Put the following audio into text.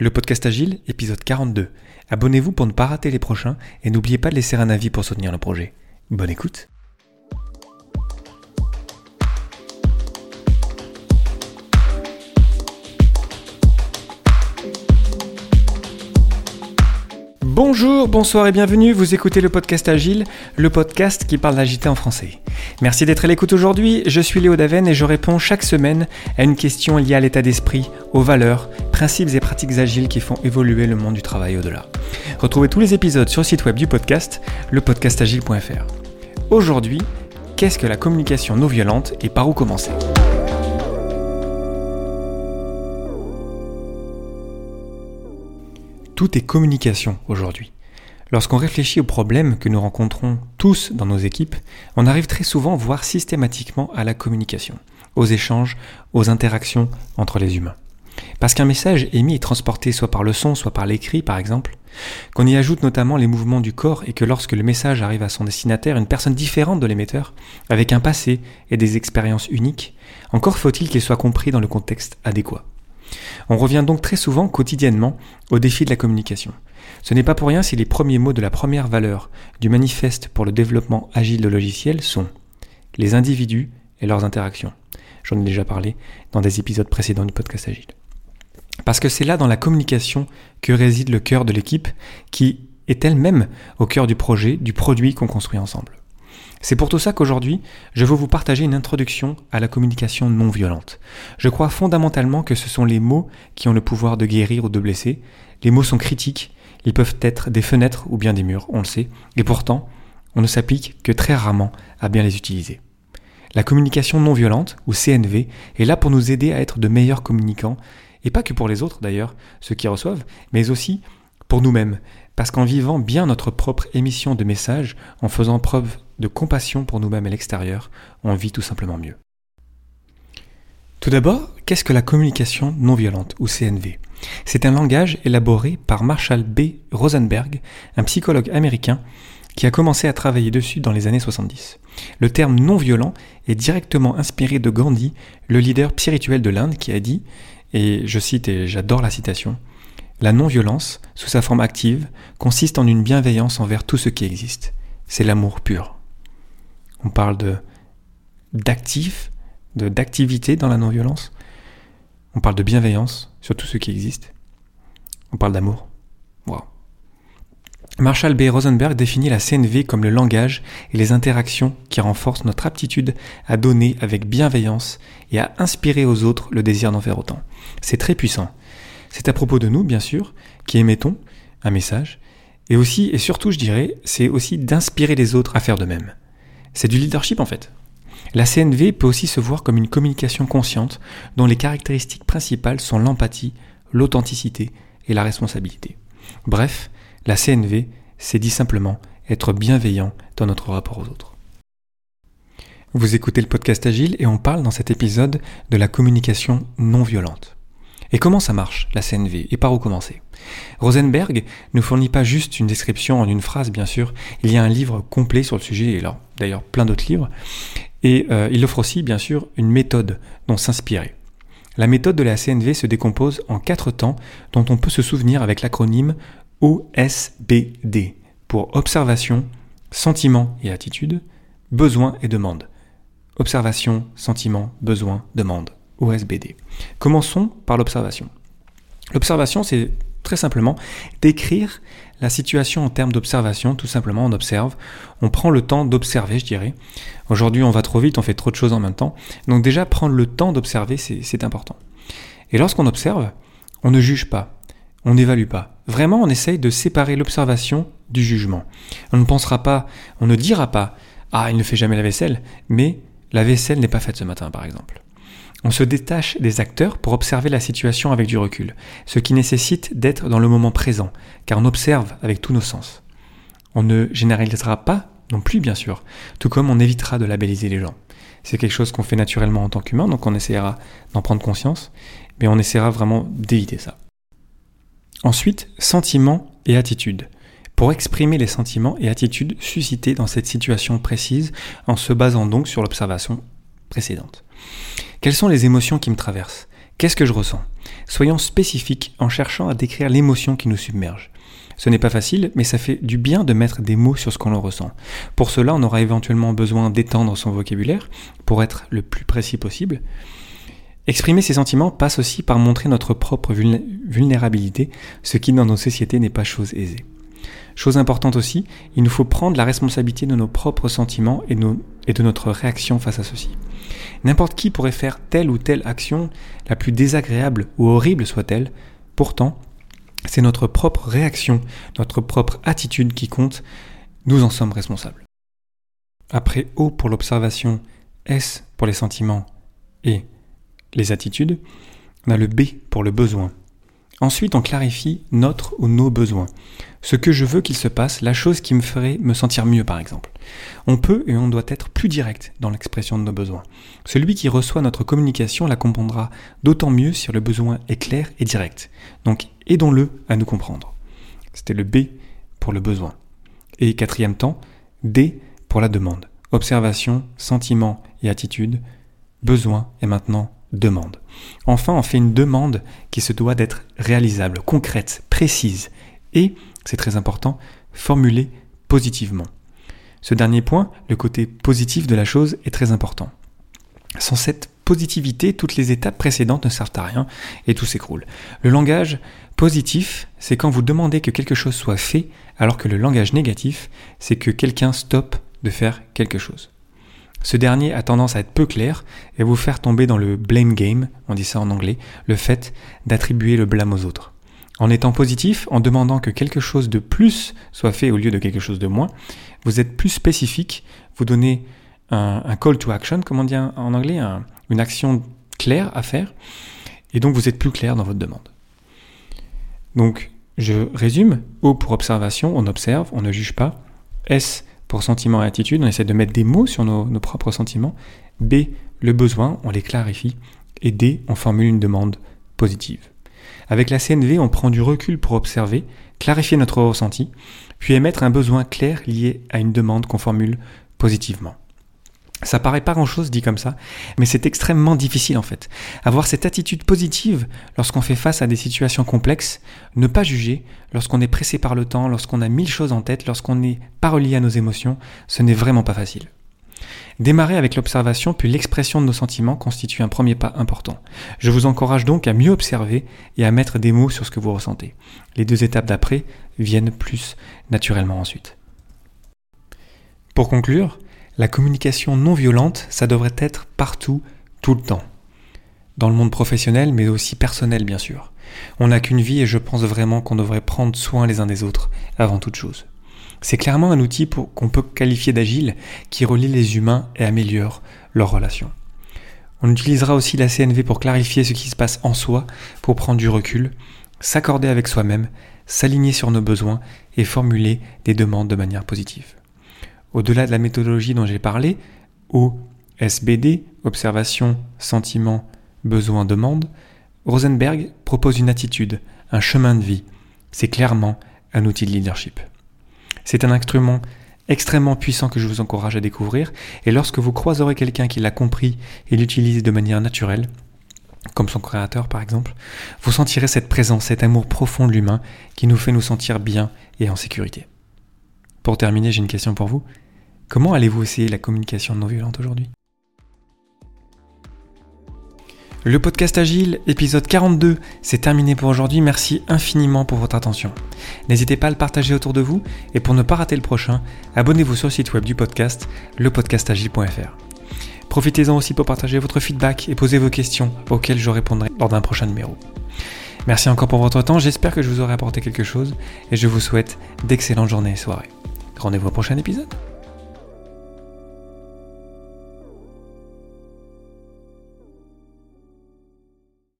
Le podcast Agile, épisode 42. Abonnez-vous pour ne pas rater les prochains et n'oubliez pas de laisser un avis pour soutenir le projet. Bonne écoute Bonjour, bonsoir et bienvenue, vous écoutez le podcast Agile, le podcast qui parle d'agilité en français. Merci d'être à l'écoute aujourd'hui, je suis Léo Daven et je réponds chaque semaine à une question liée à l'état d'esprit, aux valeurs, principes et pratiques agiles qui font évoluer le monde du travail au-delà. Retrouvez tous les épisodes sur le site web du podcast, lepodcastagile.fr. Aujourd'hui, qu'est-ce que la communication non violente et par où commencer? Tout est communication aujourd'hui. Lorsqu'on réfléchit aux problèmes que nous rencontrons tous dans nos équipes, on arrive très souvent, voire systématiquement, à la communication, aux échanges, aux interactions entre les humains. Parce qu'un message émis est transporté soit par le son, soit par l'écrit, par exemple, qu'on y ajoute notamment les mouvements du corps et que lorsque le message arrive à son destinataire, une personne différente de l'émetteur, avec un passé et des expériences uniques, encore faut-il qu'il soit compris dans le contexte adéquat. On revient donc très souvent quotidiennement au défi de la communication. Ce n'est pas pour rien si les premiers mots de la première valeur du manifeste pour le développement agile de logiciels sont les individus et leurs interactions. J'en ai déjà parlé dans des épisodes précédents du podcast Agile. Parce que c'est là dans la communication que réside le cœur de l'équipe qui est elle-même au cœur du projet, du produit qu'on construit ensemble. C'est pour tout ça qu'aujourd'hui, je veux vous partager une introduction à la communication non violente. Je crois fondamentalement que ce sont les mots qui ont le pouvoir de guérir ou de blesser. Les mots sont critiques, ils peuvent être des fenêtres ou bien des murs, on le sait, et pourtant, on ne s'applique que très rarement à bien les utiliser. La communication non violente, ou CNV, est là pour nous aider à être de meilleurs communicants, et pas que pour les autres d'ailleurs, ceux qui reçoivent, mais aussi pour nous-mêmes, parce qu'en vivant bien notre propre émission de messages, en faisant preuve de compassion pour nous-mêmes et l'extérieur, on vit tout simplement mieux. Tout d'abord, qu'est-ce que la communication non violente ou CNV C'est un langage élaboré par Marshall B. Rosenberg, un psychologue américain qui a commencé à travailler dessus dans les années 70. Le terme non violent est directement inspiré de Gandhi, le leader spirituel de l'Inde, qui a dit, et je cite et j'adore la citation, La non-violence, sous sa forme active, consiste en une bienveillance envers tout ce qui existe. C'est l'amour pur. On parle de d'actif, de d'activité dans la non-violence. On parle de bienveillance sur tout ce qui existe. On parle d'amour. Marshall B. Rosenberg définit la CNV comme le langage et les interactions qui renforcent notre aptitude à donner avec bienveillance et à inspirer aux autres le désir d'en faire autant. C'est très puissant. C'est à propos de nous, bien sûr, qui émettons un message, et aussi, et surtout, je dirais, c'est aussi d'inspirer les autres à faire de même. C'est du leadership en fait. La CNV peut aussi se voir comme une communication consciente dont les caractéristiques principales sont l'empathie, l'authenticité et la responsabilité. Bref, la CNV, c'est dit simplement être bienveillant dans notre rapport aux autres. Vous écoutez le podcast Agile et on parle dans cet épisode de la communication non violente. Et comment ça marche, la CNV, et par où commencer? Rosenberg ne fournit pas juste une description en une phrase, bien sûr, il y a un livre complet sur le sujet, et d'ailleurs plein d'autres livres, et euh, il offre aussi, bien sûr, une méthode dont s'inspirer. La méthode de la CNV se décompose en quatre temps dont on peut se souvenir avec l'acronyme OSBD, pour observation, sentiment et attitude, besoin et demande. Observation, sentiment, besoin, demande. OSBD. Commençons par l'observation. L'observation, c'est très simplement décrire la situation en termes d'observation. Tout simplement, on observe, on prend le temps d'observer, je dirais. Aujourd'hui, on va trop vite, on fait trop de choses en même temps. Donc déjà, prendre le temps d'observer, c'est important. Et lorsqu'on observe, on ne juge pas, on n'évalue pas. Vraiment, on essaye de séparer l'observation du jugement. On ne pensera pas, on ne dira pas, ah, il ne fait jamais la vaisselle, mais la vaisselle n'est pas faite ce matin, par exemple. On se détache des acteurs pour observer la situation avec du recul, ce qui nécessite d'être dans le moment présent, car on observe avec tous nos sens. On ne généralisera pas non plus, bien sûr, tout comme on évitera de labelliser les gens. C'est quelque chose qu'on fait naturellement en tant qu'humain, donc on essaiera d'en prendre conscience, mais on essaiera vraiment d'éviter ça. Ensuite, sentiments et attitudes. Pour exprimer les sentiments et attitudes suscités dans cette situation précise en se basant donc sur l'observation précédente. Quelles sont les émotions qui me traversent? Qu'est-ce que je ressens? Soyons spécifiques en cherchant à décrire l'émotion qui nous submerge. Ce n'est pas facile, mais ça fait du bien de mettre des mots sur ce qu'on ressent. Pour cela, on aura éventuellement besoin d'étendre son vocabulaire pour être le plus précis possible. Exprimer ses sentiments passe aussi par montrer notre propre vulnérabilité, ce qui dans nos sociétés n'est pas chose aisée. Chose importante aussi, il nous faut prendre la responsabilité de nos propres sentiments et, de notre réaction face à ceux-ci. N'importe qui pourrait faire telle ou telle action, la plus désagréable ou horrible soit-elle, pourtant, c'est notre propre réaction, notre propre attitude qui compte, nous en sommes responsables. Après O pour l'observation, S pour les sentiments et les attitudes, on a le B pour le besoin. Ensuite, on clarifie notre ou nos besoins. Ce que je veux qu'il se passe, la chose qui me ferait me sentir mieux par exemple. On peut et on doit être plus direct dans l'expression de nos besoins. Celui qui reçoit notre communication la comprendra d'autant mieux si le besoin est clair et direct. Donc aidons-le à nous comprendre. C'était le B pour le besoin. Et quatrième temps, D pour la demande. Observation, sentiment et attitude, besoin et maintenant demande. Enfin, on fait une demande qui se doit d'être réalisable, concrète, précise et, c'est très important, formulée positivement. Ce dernier point, le côté positif de la chose, est très important. Sans cette positivité, toutes les étapes précédentes ne servent à rien et tout s'écroule. Le langage positif, c'est quand vous demandez que quelque chose soit fait, alors que le langage négatif, c'est que quelqu'un stoppe de faire quelque chose. Ce dernier a tendance à être peu clair et vous faire tomber dans le blame game, on dit ça en anglais, le fait d'attribuer le blâme aux autres. En étant positif, en demandant que quelque chose de plus soit fait au lieu de quelque chose de moins, vous êtes plus spécifique, vous donnez un, call to action, comme on dit en anglais, une action claire à faire, et donc vous êtes plus clair dans votre demande. Donc, je résume, O pour observation, on observe, on ne juge pas. S pour sentiment et attitude, on essaie de mettre des mots sur nos, propres sentiments. B, le besoin, on les clarifie. Et D, on formule une demande positive. Avec la CNV, on prend du recul pour observer, clarifier notre ressenti, puis émettre un besoin clair lié à une demande qu'on formule positivement. Ça paraît pas grand chose dit comme ça, mais c'est extrêmement difficile en fait. Avoir cette attitude positive lorsqu'on fait face à des situations complexes, ne pas juger lorsqu'on est pressé par le temps, lorsqu'on a mille choses en tête, lorsqu'on n'est pas relié à nos émotions, ce n'est vraiment pas facile. Démarrer avec l'observation puis l'expression de nos sentiments constitue un premier pas important. Je vous encourage donc à mieux observer et à mettre des mots sur ce que vous ressentez. Les deux étapes d'après viennent plus naturellement ensuite. Pour conclure, la communication non violente, ça devrait être partout, tout le temps. Dans le monde professionnel, mais aussi personnel, bien sûr. On n'a qu'une vie et je pense vraiment qu'on devrait prendre soin les uns des autres avant toute chose. C'est clairement un outil qu'on peut qualifier d'agile qui relie les humains et améliore leurs relations. On utilisera aussi la CNV pour clarifier ce qui se passe en soi, pour prendre du recul, s'accorder avec soi-même, s'aligner sur nos besoins et formuler des demandes de manière positive. Au-delà de la méthodologie dont j'ai parlé, OSBD, observation, sentiment, besoin, demande, Rosenberg propose une attitude, un chemin de vie. C'est clairement un outil de leadership. C'est un instrument extrêmement puissant que je vous encourage à découvrir, et lorsque vous croiserez quelqu'un qui l'a compris et l'utilise de manière naturelle, comme son créateur par exemple, vous sentirez cette présence, cet amour profond de l'humain qui nous fait nous sentir bien et en sécurité. Pour terminer, j'ai une question pour vous. Comment allez-vous essayer la communication non violente aujourd'hui? Le podcast Agile, épisode 42, c'est terminé pour aujourd'hui. Merci infiniment pour votre attention. N'hésitez pas à le partager autour de vous et pour ne pas rater le prochain, abonnez-vous sur le site web du podcast, lepodcastagile.fr. Profitez-en aussi pour partager votre feedback et poser vos questions auxquelles je répondrai lors d'un prochain numéro. Merci encore pour votre temps, j'espère que je vous aurai apporté quelque chose et je vous souhaite d'excellentes journées et soirées. Rendez-vous au prochain épisode.